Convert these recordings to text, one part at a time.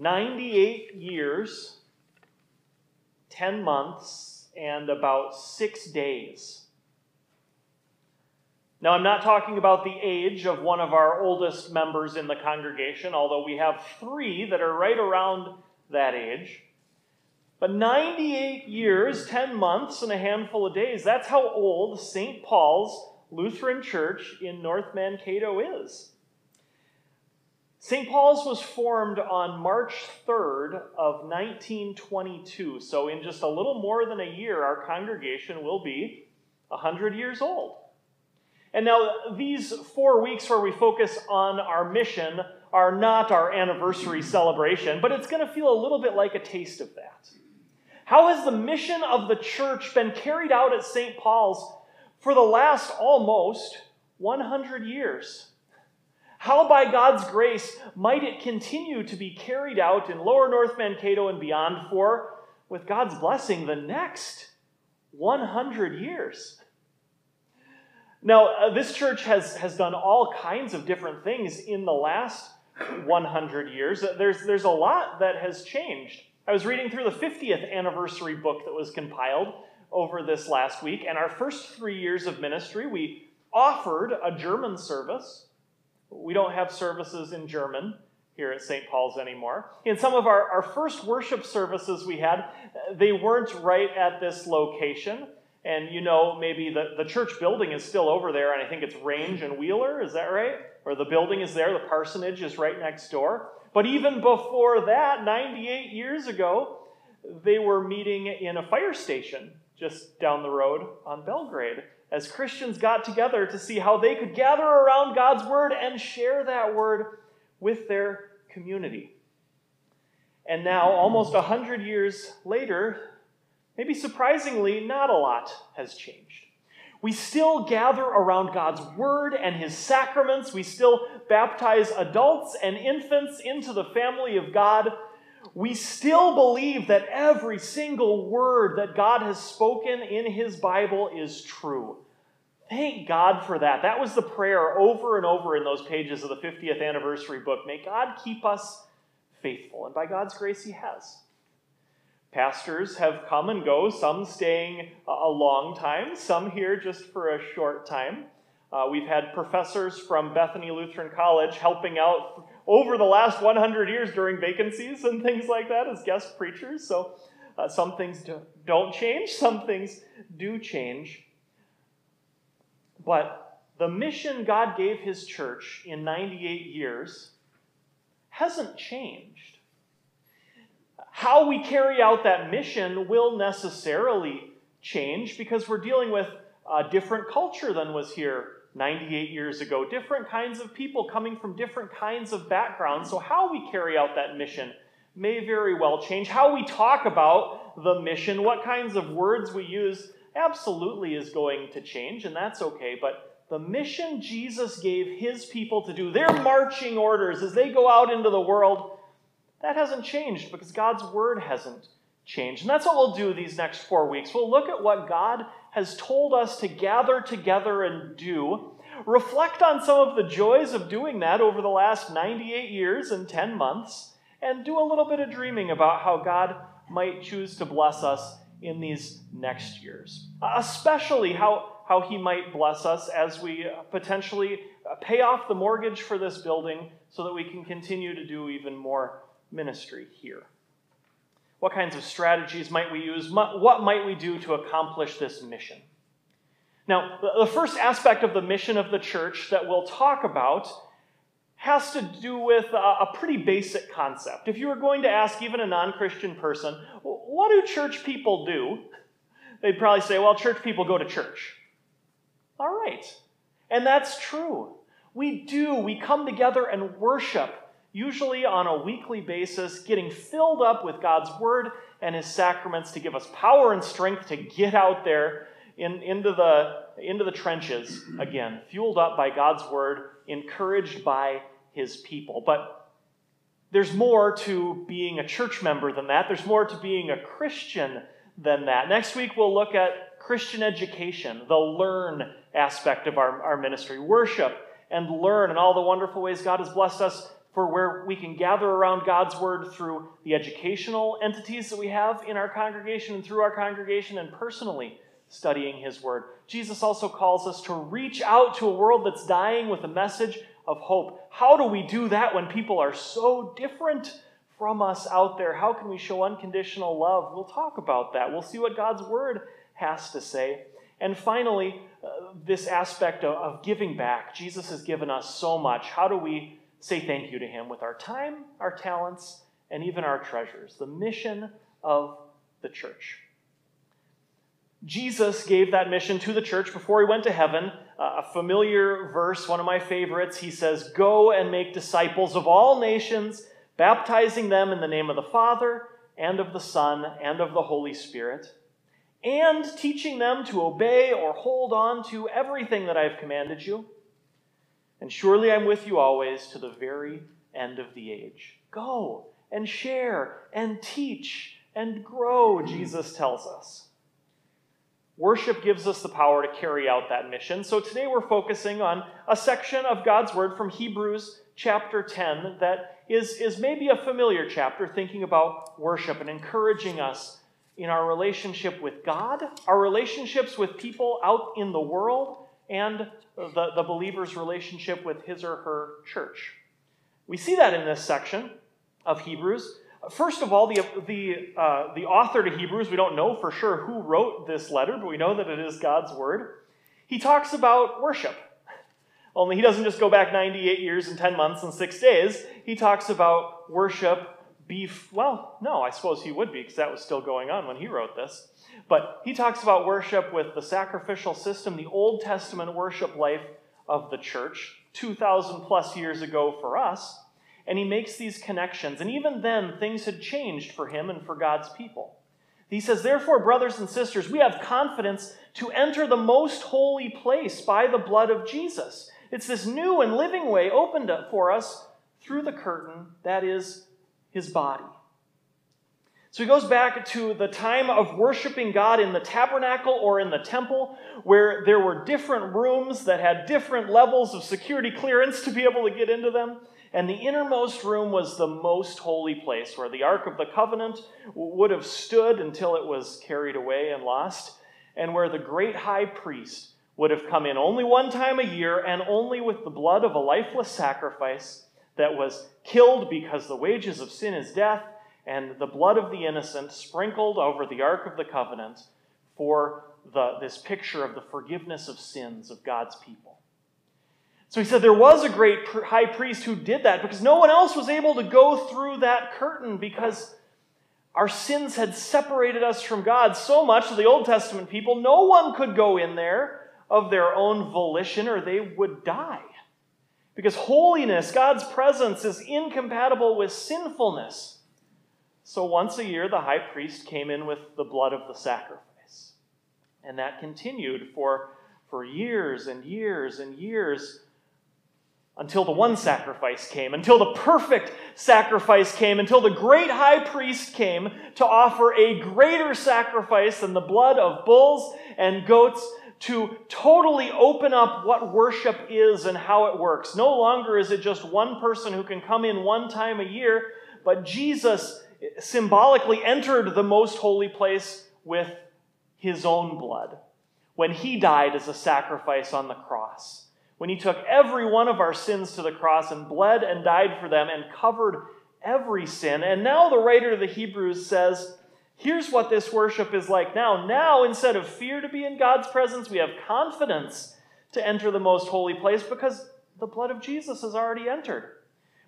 98 years, 10 months, and about six days. Now, I'm not talking about the age of one of our oldest members in the congregation, although we have three that are right around that age. But 98 years, 10 months, and a handful of days, that's how old St. Paul's Lutheran Church in North Mankato is. St. Paul's was formed on March 3rd of 1922. So, in just a little more than a year, our congregation will be 100 years old. And now, these four weeks where we focus on our mission are not our anniversary celebration, but it's going to feel a little bit like a taste of that. How has the mission of the church been carried out at St. Paul's for the last almost 100 years? How, by God's grace, might it continue to be carried out in lower North Mankato and beyond for, with God's blessing, the next 100 years? Now, uh, this church has, has done all kinds of different things in the last 100 years. There's, there's a lot that has changed. I was reading through the 50th anniversary book that was compiled over this last week, and our first three years of ministry, we offered a German service. We don't have services in German here at St. Paul's anymore. In some of our, our first worship services we had, they weren't right at this location. And you know, maybe the, the church building is still over there, and I think it's Range and Wheeler, is that right? Or the building is there, the parsonage is right next door. But even before that, 98 years ago, they were meeting in a fire station just down the road on Belgrade as Christians got together to see how they could gather around God's word and share that word with their community. And now, almost 100 years later, maybe surprisingly, not a lot has changed. We still gather around God's Word and His sacraments. We still baptize adults and infants into the family of God. We still believe that every single word that God has spoken in His Bible is true. Thank God for that. That was the prayer over and over in those pages of the 50th anniversary book. May God keep us faithful. And by God's grace, He has. Pastors have come and go, some staying a long time, some here just for a short time. Uh, we've had professors from Bethany Lutheran College helping out over the last 100 years during vacancies and things like that as guest preachers. So uh, some things do, don't change, some things do change. But the mission God gave his church in 98 years hasn't changed how we carry out that mission will necessarily change because we're dealing with a different culture than was here 98 years ago, different kinds of people coming from different kinds of backgrounds. So, how we carry out that mission may very well change. How we talk about the mission, what kinds of words we use, absolutely is going to change, and that's okay. But the mission Jesus gave his people to do, their marching orders as they go out into the world, that hasn't changed because God's word hasn't changed. And that's what we'll do these next four weeks. We'll look at what God has told us to gather together and do, reflect on some of the joys of doing that over the last 98 years and 10 months, and do a little bit of dreaming about how God might choose to bless us in these next years. Especially how, how He might bless us as we potentially pay off the mortgage for this building so that we can continue to do even more ministry here? What kinds of strategies might we use? What might we do to accomplish this mission? Now, the first aspect of the mission of the church that we'll talk about has to do with a pretty basic concept. If you were going to ask even a non Christian person, what do church people do? They'd probably say, well, church people go to church. All right. And that's true. We do. We come together and worship usually on a weekly basis, getting filled up with God's Word and His sacraments to give us power and strength to get out there in, into, the, into the trenches again, fueled up by God's Word, encouraged by His people. But there's more to being a church member than that, there's more to being a Christian than that. Next week, we'll look at Christian education, the learn aspect of our, our ministry, worship and learn, and all the wonderful ways God has blessed us for where we can gather around God's Word through the educational entities that we have in our congregation and through our congregation and personally studying His Word. Jesus also calls us to reach out to a world that's dying with a message of hope. How do we do that when people are so different from us out there? How can we show unconditional love? We'll talk about that. We'll see what God's Word has to say. And finally, uh, this aspect of, of giving back. Jesus has given us so much. How do we say thank you to Him with our time, our talents, and even our treasures? The mission of the church. Jesus gave that mission to the church before he went to heaven. Uh, a familiar verse, one of my favorites. He says, Go and make disciples of all nations, baptizing them in the name of the Father, and of the Son, and of the Holy Spirit, and teaching them to obey or hold on to everything that I have commanded you. And surely I'm with you always to the very end of the age. Go and share and teach and grow, Jesus tells us. Worship gives us the power to carry out that mission. So today we're focusing on a section of God's Word from Hebrews chapter 10 that is, is maybe a familiar chapter, thinking about worship and encouraging us in our relationship with God, our relationships with people out in the world, and the, the believer's relationship with his or her church. We see that in this section of Hebrews. First of all, the, the, uh, the author to Hebrews, we don't know for sure who wrote this letter, but we know that it is God's word. He talks about worship. Only he doesn't just go back 98 years and 10 months and 6 days. He talks about worship Well, no, I suppose he would be because that was still going on when he wrote this. But he talks about worship with the sacrificial system, the Old Testament worship life of the church, 2,000 plus years ago for us and he makes these connections. And even then, things had changed for him and for God's people. He says, Therefore, brothers and sisters, we have confidence to enter the most holy place by the blood of Jesus. It's this new and living way opened up for us through the curtain that is his body. So he goes back to the time of worshiping God in the tabernacle or in the temple, where there were different rooms that had different levels of security clearance to be able to get into them. And the innermost room was the most holy place where the Ark of the Covenant would have stood until it was carried away and lost, and where the great high priest would have come in only one time a year and only with the blood of a lifeless sacrifice that was killed because the wages of sin is death, and the blood of the innocent sprinkled over the Ark of the Covenant for the, this picture of the forgiveness of sins of God's people. So he said there was a great high priest who did that because no one else was able to go through that curtain because our sins had separated us from God so much that the Old Testament people, no one could go in there of their own volition or they would die. Because holiness, God's presence, is incompatible with sinfulness. So once a year, the high priest came in with the blood of the sacrifice. And that continued for, for years and years and years until the one sacrifice came, until the perfect sacrifice came, until the great high priest came to offer a greater sacrifice than the blood of bulls and goats to totally open up what worship is and how it works. No longer is it just one person who can come in one time a year, but Jesus symbolically entered the most holy place with his own blood when he died as a sacrifice on the cross when he took every one of our sins to the cross and bled and died for them and covered every sin. And now the writer of the Hebrews says, here's what this worship is like now. Now, instead of fear to be in God's presence, we have confidence to enter the most holy place because the blood of Jesus has already entered.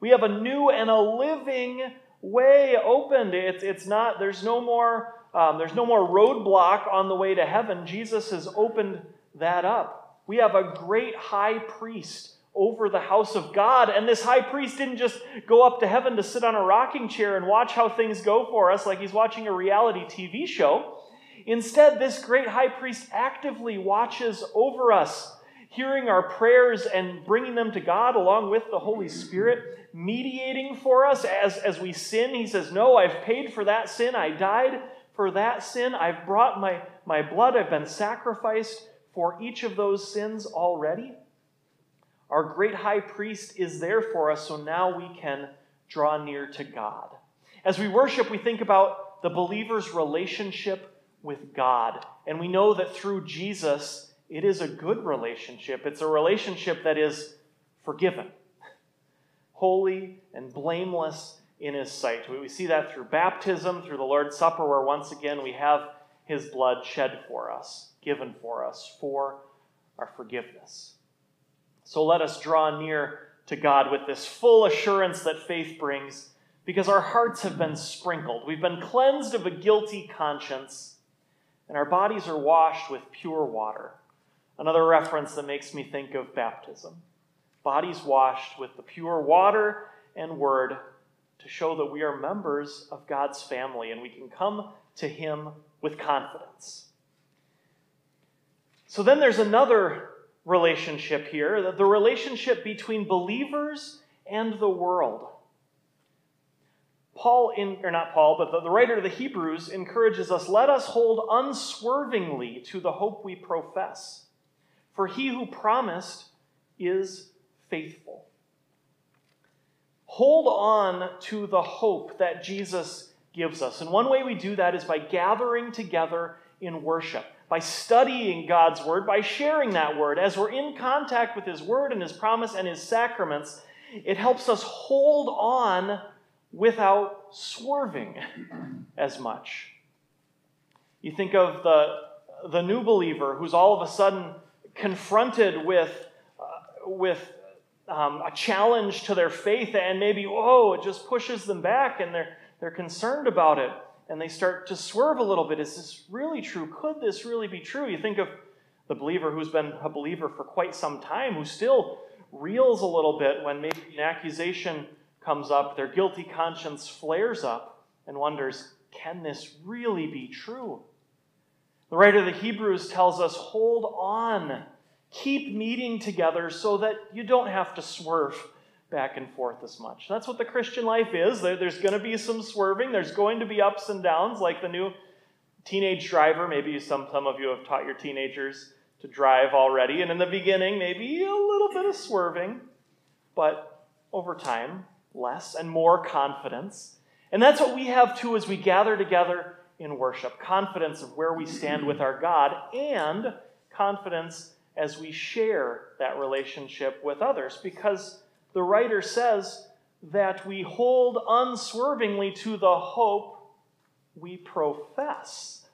We have a new and a living way opened. It's, it's not, there's no more, um, there's no more roadblock on the way to heaven. Jesus has opened that up. We have a great high priest over the house of God. And this high priest didn't just go up to heaven to sit on a rocking chair and watch how things go for us like he's watching a reality TV show. Instead, this great high priest actively watches over us, hearing our prayers and bringing them to God along with the Holy Spirit, mediating for us as, as we sin. He says, No, I've paid for that sin. I died for that sin. I've brought my, my blood. I've been sacrificed for each of those sins already? Our great high priest is there for us, so now we can draw near to God. As we worship, we think about the believer's relationship with God. And we know that through Jesus, it is a good relationship. It's a relationship that is forgiven, holy, and blameless in His sight. We see that through baptism, through the Lord's Supper, where once again we have His blood shed for us, given for us, for our forgiveness. So let us draw near to God with this full assurance that faith brings, because our hearts have been sprinkled. We've been cleansed of a guilty conscience, and our bodies are washed with pure water. Another reference that makes me think of baptism. Bodies washed with the pure water and word to show that we are members of God's family and we can come to Him with confidence. So then there's another relationship here the relationship between believers and the world. Paul, in, or not Paul, but the, the writer of the Hebrews encourages us let us hold unswervingly to the hope we profess. For he who promised is faithful. Hold on to the hope that Jesus gives us. And one way we do that is by gathering together in worship by studying God's word, by sharing that word. As we're in contact with his word and his promise and his sacraments, it helps us hold on without swerving as much. You think of the, the new believer who's all of a sudden confronted with, uh, with um, a challenge to their faith, and maybe, oh, it just pushes them back and they're, they're concerned about it and they start to swerve a little bit. Is this really true? Could this really be true? You think of the believer who's been a believer for quite some time, who still reels a little bit when maybe an accusation comes up, their guilty conscience flares up, and wonders, can this really be true? The writer of the Hebrews tells us hold on, keep meeting together so that you don't have to swerve back and forth as much. That's what the Christian life is. There's going to be some swerving, there's going to be ups and downs, like the new teenage driver. Maybe some, some of you have taught your teenagers to drive already. And in the beginning, maybe a little bit of swerving, but over time, less and more confidence. And that's what we have too as we gather together in worship confidence of where we stand with our God and confidence as we share that relationship with others because the writer says that we hold unswervingly to the hope we profess.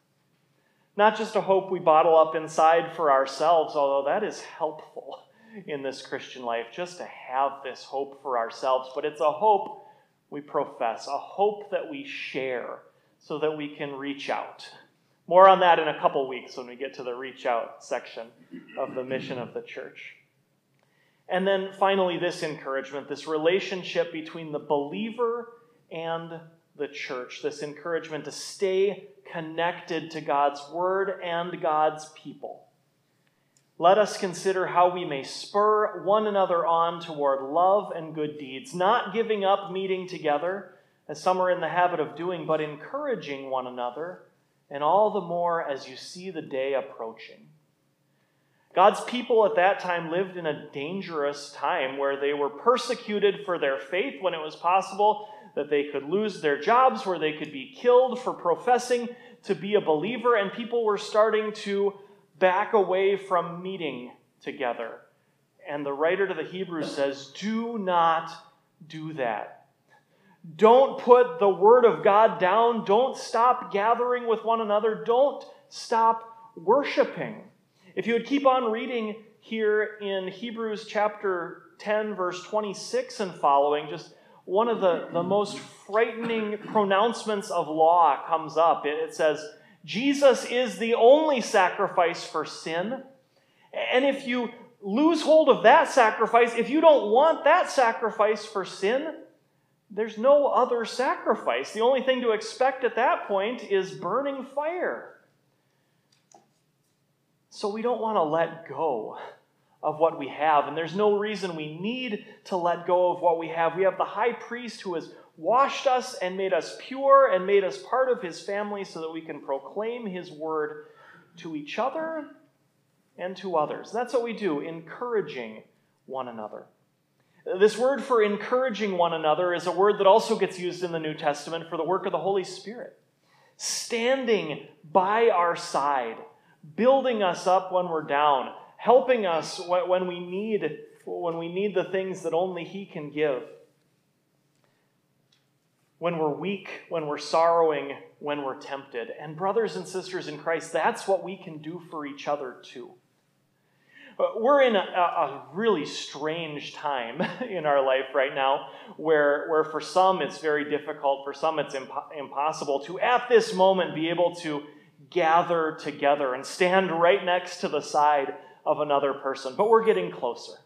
Not just a hope we bottle up inside for ourselves, although that is helpful in this Christian life, just to have this hope for ourselves, but it's a hope we profess, a hope that we share so that we can reach out. More on that in a couple weeks when we get to the reach out section of the mission of the church. And then finally, this encouragement, this relationship between the believer and the church, this encouragement to stay connected to God's word and God's people. Let us consider how we may spur one another on toward love and good deeds, not giving up meeting together, as some are in the habit of doing, but encouraging one another, and all the more as you see the day approaching. God's people at that time lived in a dangerous time where they were persecuted for their faith when it was possible that they could lose their jobs, where they could be killed for professing to be a believer, and people were starting to back away from meeting together. And the writer to the Hebrews says, Do not do that. Don't put the word of God down. Don't stop gathering with one another. Don't stop worshiping. If you would keep on reading here in Hebrews chapter 10, verse 26 and following, just one of the, the most frightening pronouncements of law comes up. It, it says, Jesus is the only sacrifice for sin. And if you lose hold of that sacrifice, if you don't want that sacrifice for sin, there's no other sacrifice. The only thing to expect at that point is burning fire. So we don't want to let go of what we have. And there's no reason we need to let go of what we have. We have the high priest who has washed us and made us pure and made us part of his family so that we can proclaim his word to each other and to others. That's what we do, encouraging one another. This word for encouraging one another is a word that also gets used in the New Testament for the work of the Holy Spirit. Standing by our side, building us up when we're down, helping us when we need, when we need the things that only He can give. When we're weak, when we're sorrowing, when we're tempted. And, brothers and sisters in Christ, that's what we can do for each other too. Uh, we're in a, a, really strange time in our life right now where, where for some it's very difficult, for some it's impo- impossible to, at this moment, be able to gather together and stand right next to the side of another person. But we're getting closer.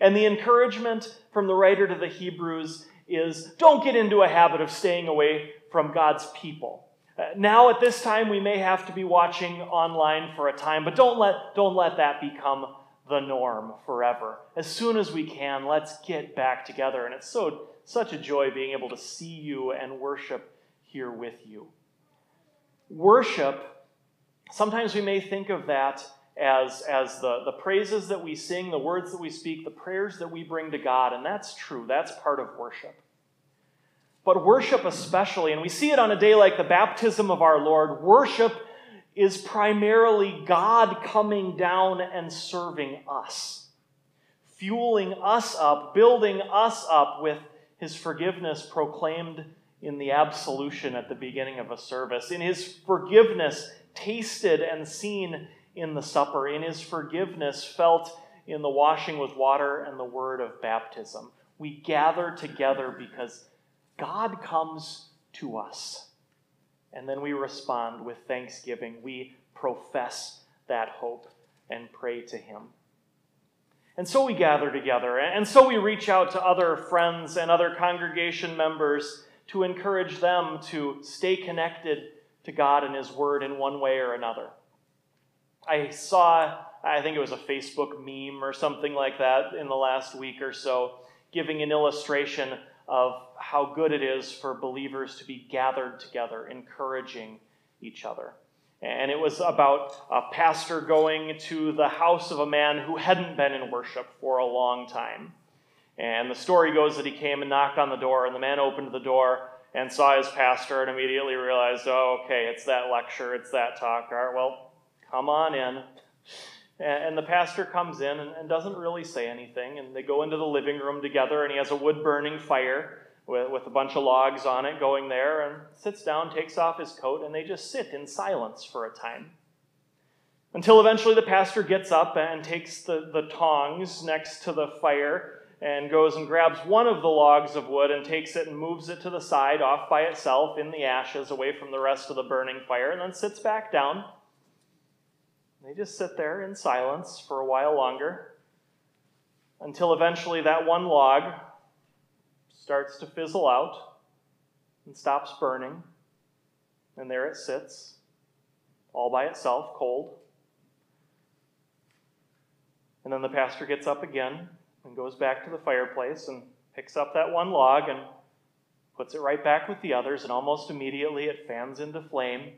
And the encouragement from the writer to the Hebrews is don't get into a habit of staying away from God's people. Uh, now, at this time, we may have to be watching online for a time, but don't let, don't let that become the norm forever. As soon as we can, let's get back together. And it's so such a joy being able to see you and worship here with you. Worship, sometimes we may think of that as, as the, the praises that we sing, the words that we speak, the prayers that we bring to God, and that's true. That's part of worship. But worship, especially, and we see it on a day like the baptism of our Lord, worship is primarily God coming down and serving us, fueling us up, building us up with his forgiveness proclaimed in the absolution at the beginning of a service, in his forgiveness tasted and seen in the supper, in his forgiveness felt in the washing with water and the word of baptism. We gather together because God comes to us. And then we respond with thanksgiving. We profess that hope and pray to Him. And so we gather together, and so we reach out to other friends and other congregation members to encourage them to stay connected to God and His Word in one way or another. I saw, I think it was a Facebook meme or something like that in the last week or so, giving an illustration of how good it is for believers to be gathered together, encouraging each other. And it was about a pastor going to the house of a man who hadn't been in worship for a long time. And the story goes that he came and knocked on the door, and the man opened the door and saw his pastor and immediately realized, oh, okay, it's that lecture, it's that talk. All right, well, come on in. And the pastor comes in and doesn't really say anything. And they go into the living room together, and he has a wood burning fire with, with a bunch of logs on it going there, and sits down, takes off his coat, and they just sit in silence for a time. Until eventually the pastor gets up and takes the, the tongs next to the fire and goes and grabs one of the logs of wood and takes it and moves it to the side off by itself in the ashes away from the rest of the burning fire, and then sits back down they just sit there in silence for a while longer until eventually that one log starts to fizzle out and stops burning. And there it sits, all by itself, cold. And then the pastor gets up again and goes back to the fireplace and picks up that one log and puts it right back with the others, and almost immediately it fans into flame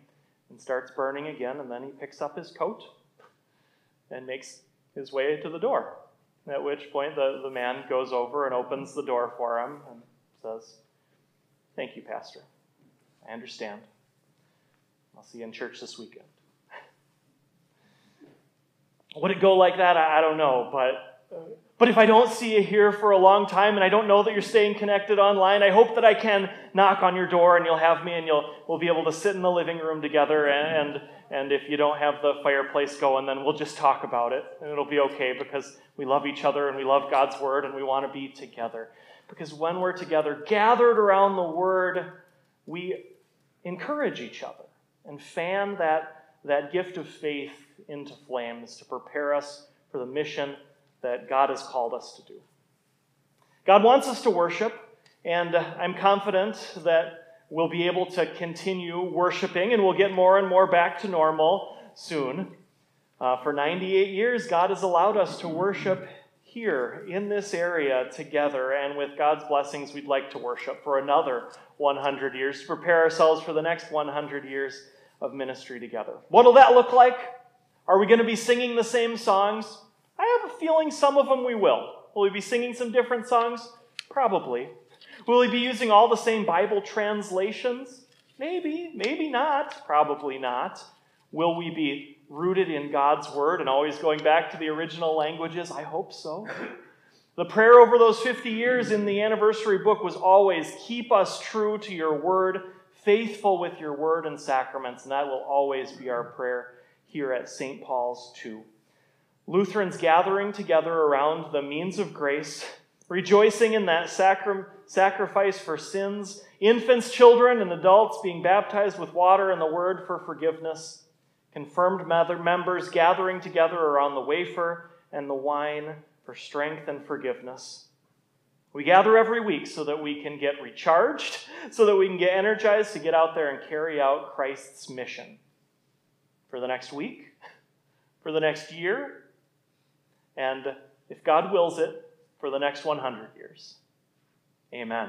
and starts burning again, and then he picks up his coat and makes his way to the door. At which point the, the man goes over and opens the door for him and says, Thank you, Pastor. I understand. I'll see you in church this weekend. Would it go like that? I, I don't know, but. Uh, But if I don't see you here for a long time and I don't know that you're staying connected online, I hope that I can knock on your door and you'll have me and you'll we'll be able to sit in the living room together and and if you don't have the fireplace going, then we'll just talk about it and it'll be okay because we love each other and we love God's word and we want to be together. Because when we're together, gathered around the word, we encourage each other and fan that, that gift of faith into flames to prepare us for the mission that God has called us to do. God wants us to worship, and I'm confident that we'll be able to continue worshiping and we'll get more and more back to normal soon. Uh, for 98 years, God has allowed us to worship here in this area together, and with God's blessings, we'd like to worship for another 100 years to prepare ourselves for the next 100 years of ministry together. What'll that look like? Are we going to be singing the same songs? I have a feeling some of them we will. Will we be singing some different songs? Probably. Will we be using all the same Bible translations? Maybe, maybe not. Probably not. Will we be rooted in God's Word and always going back to the original languages? I hope so. The prayer over those 50 years in the anniversary book was always keep us true to your Word, faithful with your Word and sacraments, and that will always be our prayer here at St. Paul's too. Lutherans gathering together around the means of grace, rejoicing in that sacrifice for sins, infants, children, and adults being baptized with water and the word for forgiveness, confirmed members gathering together around the wafer and the wine for strength and forgiveness. We gather every week so that we can get recharged, so that we can get energized to get out there and carry out Christ's mission. For the next week, for the next year, and if God wills it, for the next 100 years. Amen.